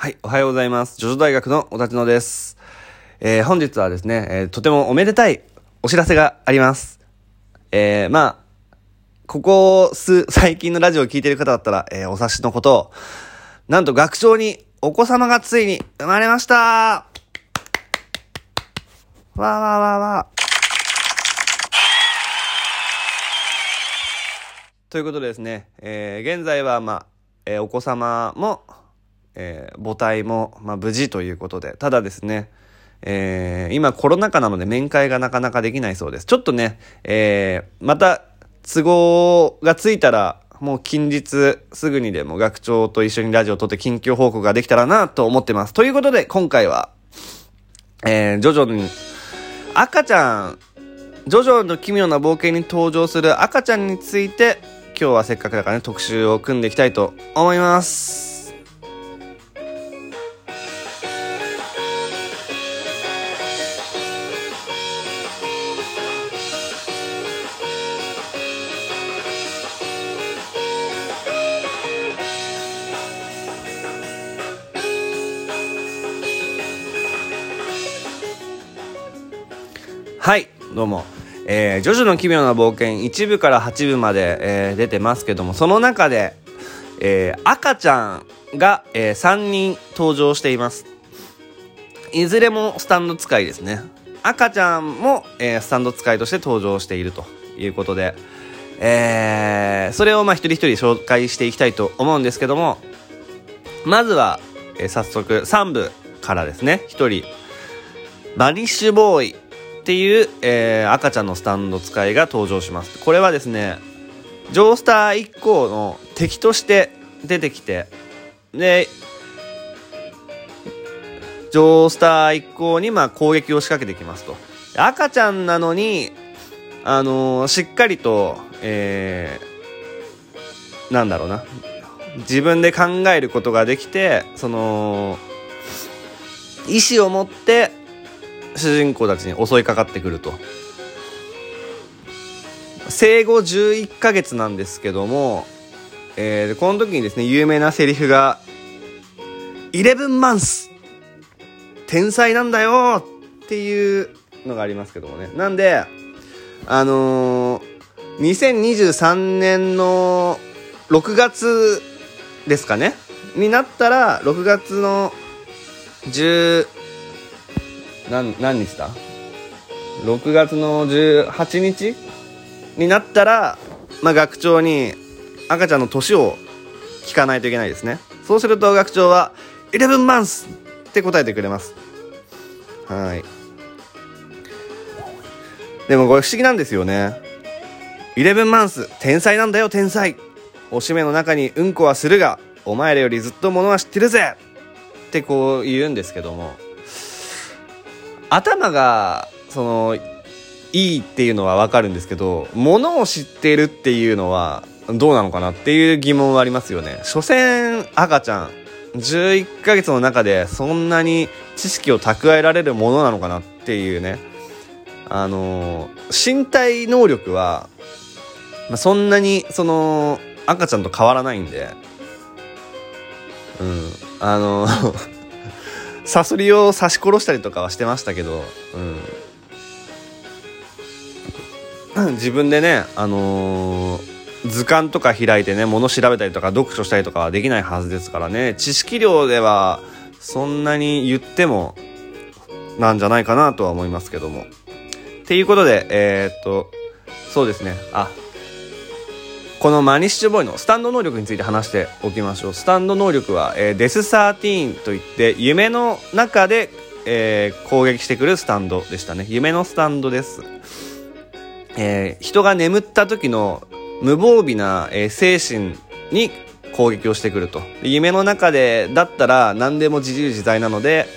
はい、おはようございます。ジョジョ大学の小立野です。えー、本日はですね、えーとてもおめでたいお知らせがあります。えー、まあ、ここ数、最近のラジオを聞いている方だったら、え、お察しのことを、なんと学長にお子様がついに生まれましたわーわーわーわー。ということでですね、え現在は、まあ、えお子様も、えー母体も、まあ、無事ということで、ただですね、えー今コロナ禍なので面会がなかなかできないそうです。ちょっとね、えーまた都合がついたら、もう近日すぐにでも学長と一緒にラジオを撮って近況報告ができたらなと思ってます。ということで、今回は、えー、ジョジョに、赤ちゃん、ジョジョの奇妙な冒険に登場する赤ちゃんについて、今日はせっかくだからね、特集を組んでいきたいと思います。はい、どうも。えー、ジョジョの奇妙な冒険1部から8部まで、えー出てますけども、その中で、えー赤ちゃんが、え3人登場しています。いずれもスタンド使いですね。赤ちゃんも、えスタンド使いとして登場しているということで、えーそれをまあ一人一人紹介していきたいと思うんですけども、まずは、え早速3部からですね、1人、バニッシュボーイっていう、えー赤ちゃんのスタンド使いが登場します。これはですね、ジョースター1個の敵として出てきて、で、ジョースター1個にまあ攻撃を仕掛けてきますと。赤ちゃんなのに、あのーしっかりと、えーなんだろうな。自分で考えることができて、その、意志を持って主人公たちに襲いかかってくると。生後11ヶ月なんですけども、えーこの時にですね有名なセリフが「イレブンマンス天才なんだよ!」っていうのがありますけどもね。なんであのー2023年の6月ですかね。になったら6月の10何何日だ6月の18日になったら、まあ、学長に赤ちゃんの年を聞かないといけないですね。そうすると学長は「11マンス!」って答えてくれます。はい。でもこれ不思議なんですよね。11マンス天才なんだよ天才。おしめの中にうんこはするがお前らよりずっとものは知ってるぜ。ってこう言うんですけども。頭がそのいいっていうのは分かるんですけどものを知ってるっていうのはどうなのかなっていう疑問はありますよね。所詮赤ちゃん11ヶ月の中でそんなに知識を蓄えられるものなのかなっていうね。あの身体能力は、まあ、そんなにその赤ちゃんと変わらないんで。うん。あのサソリを刺し殺したりとかはしてましたけど、うん、自分でね、あのー図鑑とか開いてね物調べたりとか読書したりとかはできないはずですからね。知識量ではそんなに言ってもなんじゃないかなとは思いますけども。っていうことでえーっとそうですね。あこのマニッシュボーイのスタンド能力について話しておきましょう。スタンド能力は、えーデス13といって、夢の中で、えー攻撃してくるスタンドでしたね。夢のスタンドです。えー人が眠った時の無防備な、え精神に攻撃をしてくると。夢の中で、だったら何でも自由自在なので、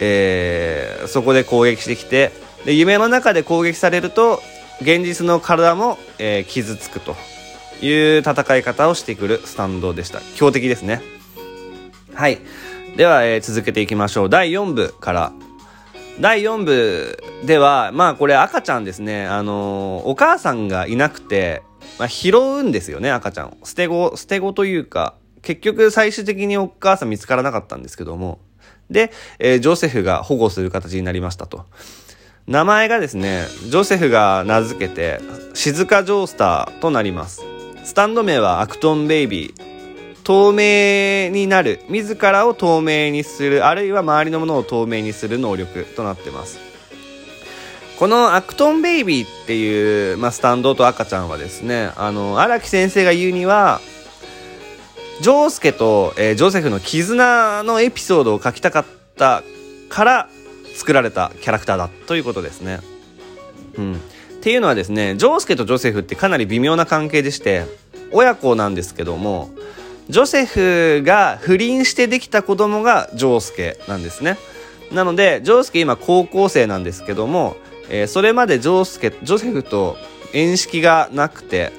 えそこで攻撃してきて、で夢の中で攻撃されると、現実の体も、え傷つくという戦い方をしてくるスタンドでした。強敵ですね。はい。では、えー続けていきましょう。第4部から。第4部では、まあこれ赤ちゃんですね。あのーお母さんがいなくて、まあ、拾うんですよね、赤ちゃんを。捨て子、捨て子というか、結局最終的にお母さん見つからなかったんですけども、で、えー、ジョセフが保護する形になりましたと。名前がですね、ジョセフが名付けて、静かジョースターとなります。スタンド名はアクトンベイビー。透明になる。自らを透明にする。あるいは周りのものを透明にする能力となってます。このアクトンベイビーっていう、まあ、スタンドと赤ちゃんはですね、あの、荒木先生が言うには、ジョースケと、えー、ジョセフの絆のエピソードを書きたかったから作られたキャラクターだということですね。うん。っていうのはですね、ジョースケとジョセフってかなり微妙な関係でして、親子なんですけども、ジョセフが不倫してできた子供がジョースケなんですね。なので、ジョースケ今高校生なんですけども、えー、それまでジョースケ、ジョセフと縁識がなくて、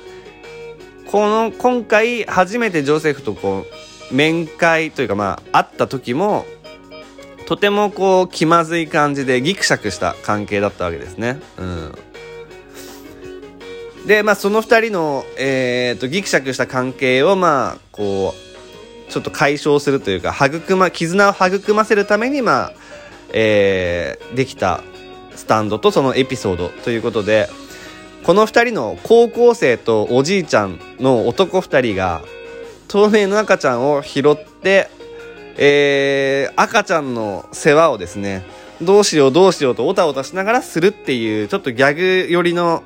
この、今回初めてジョセフとこう、面会というかまあ、会った時も、とてもこう気まずい感じでギクシャクした関係だったわけですね。うん。で、まあその二人の、えー、と、ギクシャクした関係をまあ、こう、ちょっと解消するというか、育ま、絆を育ませるためにまあ、えー、できたスタンドとそのエピソードということで、この二人の高校生とおじいちゃんの男二人が、透明の赤ちゃんを拾って、えー、赤ちゃんの世話をですね、どうしようどうしようとおたおたしながらするっていう、ちょっとギャグ寄りの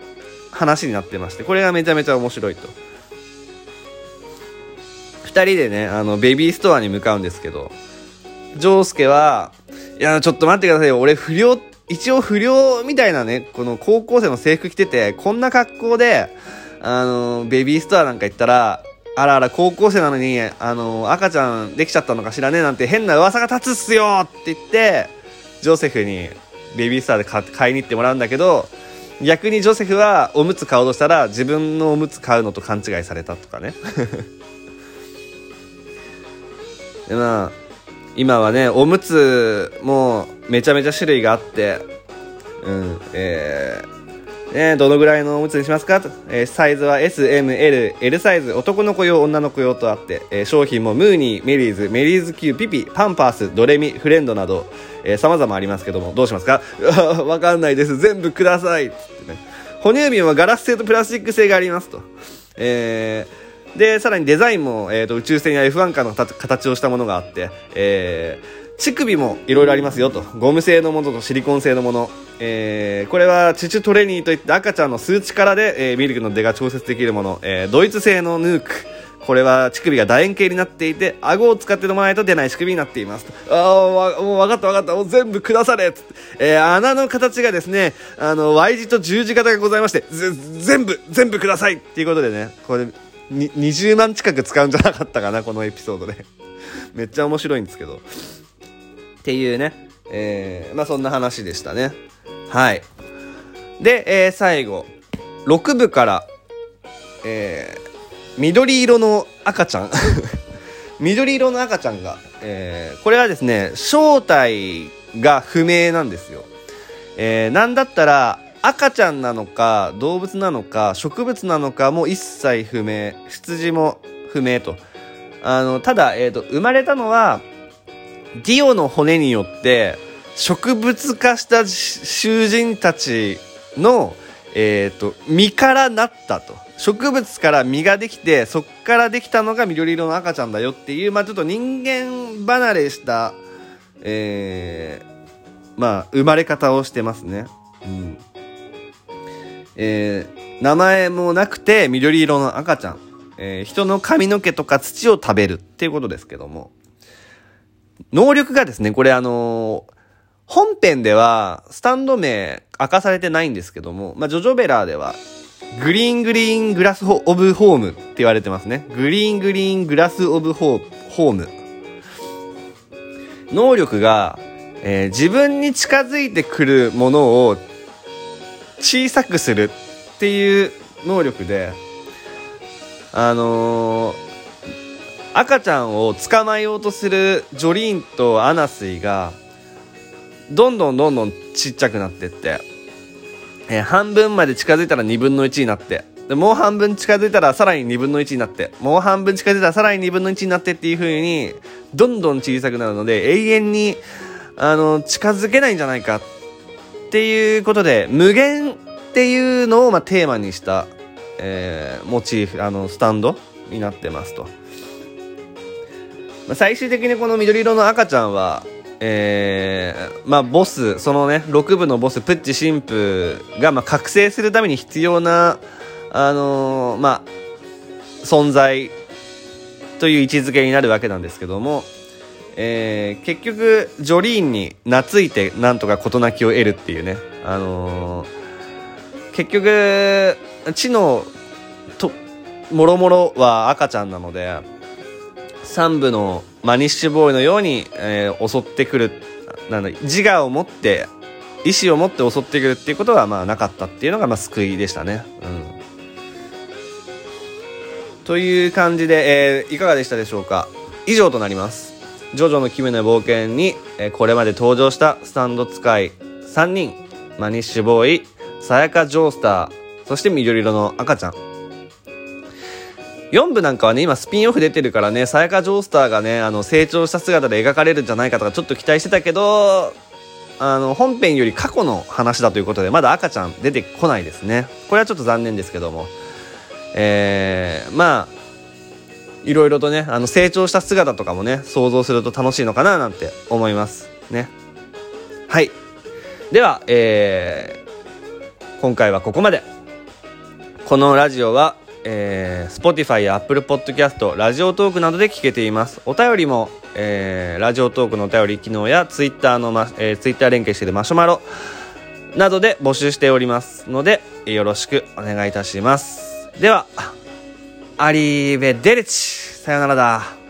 話になってまして、これがめちゃめちゃ面白いと。二人でね、あの、ベビーストアに向かうんですけど、ジョースケは、いや、ちょっと待ってくださいよ。俺不良、一応不良みたいなね、この高校生の制服着てて、こんな格好で、あの、ベビーストアなんか行ったら、あらあら、高校生なのに、あの、赤ちゃんできちゃったのかしらねえなんて変な噂が立つっすよって言って、ジョセフにベビースターで買いに行ってもらうんだけど、逆にジョセフはおむつ買おうとしたら自分のおむつ買うのと勘違いされたとかね。でまあ、今はね、おむつもめちゃめちゃ種類があって、うん、えー、ね、どのぐらいのおむつにしますか？と、えー、サイズは S、M、L、L サイズ、男の子用、女の子用とあって、えー、商品もムーニー、メリーズ、メリーズ Q、ピピ、パンパース、ドレミ、フレンドなど、えー、様々ありますけども、どうしますか？わかんないです。全部ください。つってね。哺乳瓶はガラス製とプラスチック製がありますと。えー、で、さらにデザインも、えーと、宇宙船や F1 カーの形をしたものがあって、えー、乳首もいろいろありますよと。ゴム製のものとシリコン製のもの。えー、これはチチュトレニーといって赤ちゃんの数値からで、えー、ミルクの出が調節できるもの、えー、ドイツ製のヌーク。これは乳首が楕円形になっていて、顎を使って飲まないと出ない仕組みになっています。ああ、わ、もう分かった分かった。もう全部くだされつっ。えー、穴の形がですね、あの、Y 字と十字型がございまして、全部、全部くださいっていうことでね、これ、20万近く使うんじゃなかったかな、このエピソードで。めっちゃ面白いんですけど。っていうね、えー、まあそんな話でしたね。はい。で、えー、最後、6部から、えー、緑色の赤ちゃん 緑色の赤ちゃんが、えー、これはですね、正体が不明なんですよ。えー、なんだったら、赤ちゃんなのか、動物なのか、植物なのかも一切不明、出自も不明と。あの、ただ、えっ、ー、と、生まれたのは、ディオの骨によって、植物化した囚人たちの、えっ、ー、と、実からなったと。植物から実ができて、そっからできたのが緑色の赤ちゃんだよっていう、まあちょっと人間離れした、えー、まあ生まれ方をしてますね。うん。えー、名前もなくて緑色の赤ちゃん。えー、人の髪の毛とか土を食べるっていうことですけども。能力がですね、これあのー本編では、スタンド名明かされてないんですけども、まあ、ジョジョベラーでは、グリーングリーングラスオブホームって言われてますね。グリーングリーングラスオブホーム。能力が、えー、自分に近づいてくるものを小さくするっていう能力で、あのー、赤ちゃんを捕まえようとするジョリーンとアナスイが、どんどんどんどんちっちゃくなってって、えー、半分まで近づいたら2分の1になって、でもう半分近づいたらさらに2分の1になってもう半分近づいたらさらに2分の1になってっていう風にどんどん小さくなるので永遠にあの近づけないんじゃないかっていうことで無限っていうのをまあテーマにした、えー、モチーフあのスタンドになってますと。最終的にこの緑色の赤ちゃんはえー、まあボスそのね6部のボスプッチ神父がまあ覚醒するために必要なあのー、まあ存在という位置づけになるわけなんですけども、えー、結局ジョリーンに懐いてなんとか事なきを得るっていうねあのー、結局知のともろもろは赤ちゃんなので3部のマニッシュボーイのように、えー、襲ってくるなんだ自我を持って意志を持って襲ってくるっていうことはまあなかったっていうのがまあ救いでしたね。うん、という感じで、えー、いかがでしたでしょうか？以上となります。ジョジョの奇妙な冒険に、えー、これまで登場したスタンド使い3人、マニッシュボーイ、さやかジョースター、そして緑色の赤ちゃん。4部なんかはね、今スピンオフ出てるからね、さやかジョースターがね、あの、成長した姿で描かれるんじゃないかとかちょっと期待してたけど、あの、本編より過去の話だということで、まだ赤ちゃん出てこないですね。これはちょっと残念ですけども。えー、まあ、いろいろとね、あの、成長した姿とかもね、想像すると楽しいのかななんて思います。ね。はい。では、えー、今回はここまで。このラジオはえー、Spotify や Apple Podcast、ラジオトークなどで聞けています。お便りも、えー、ラジオトークのお便り機能や Twitter の、まえー、Twitter 連携しているマシュマロなどで募集しておりますので、よろしくお願いいたします。では、アリーベデルチさよならだ。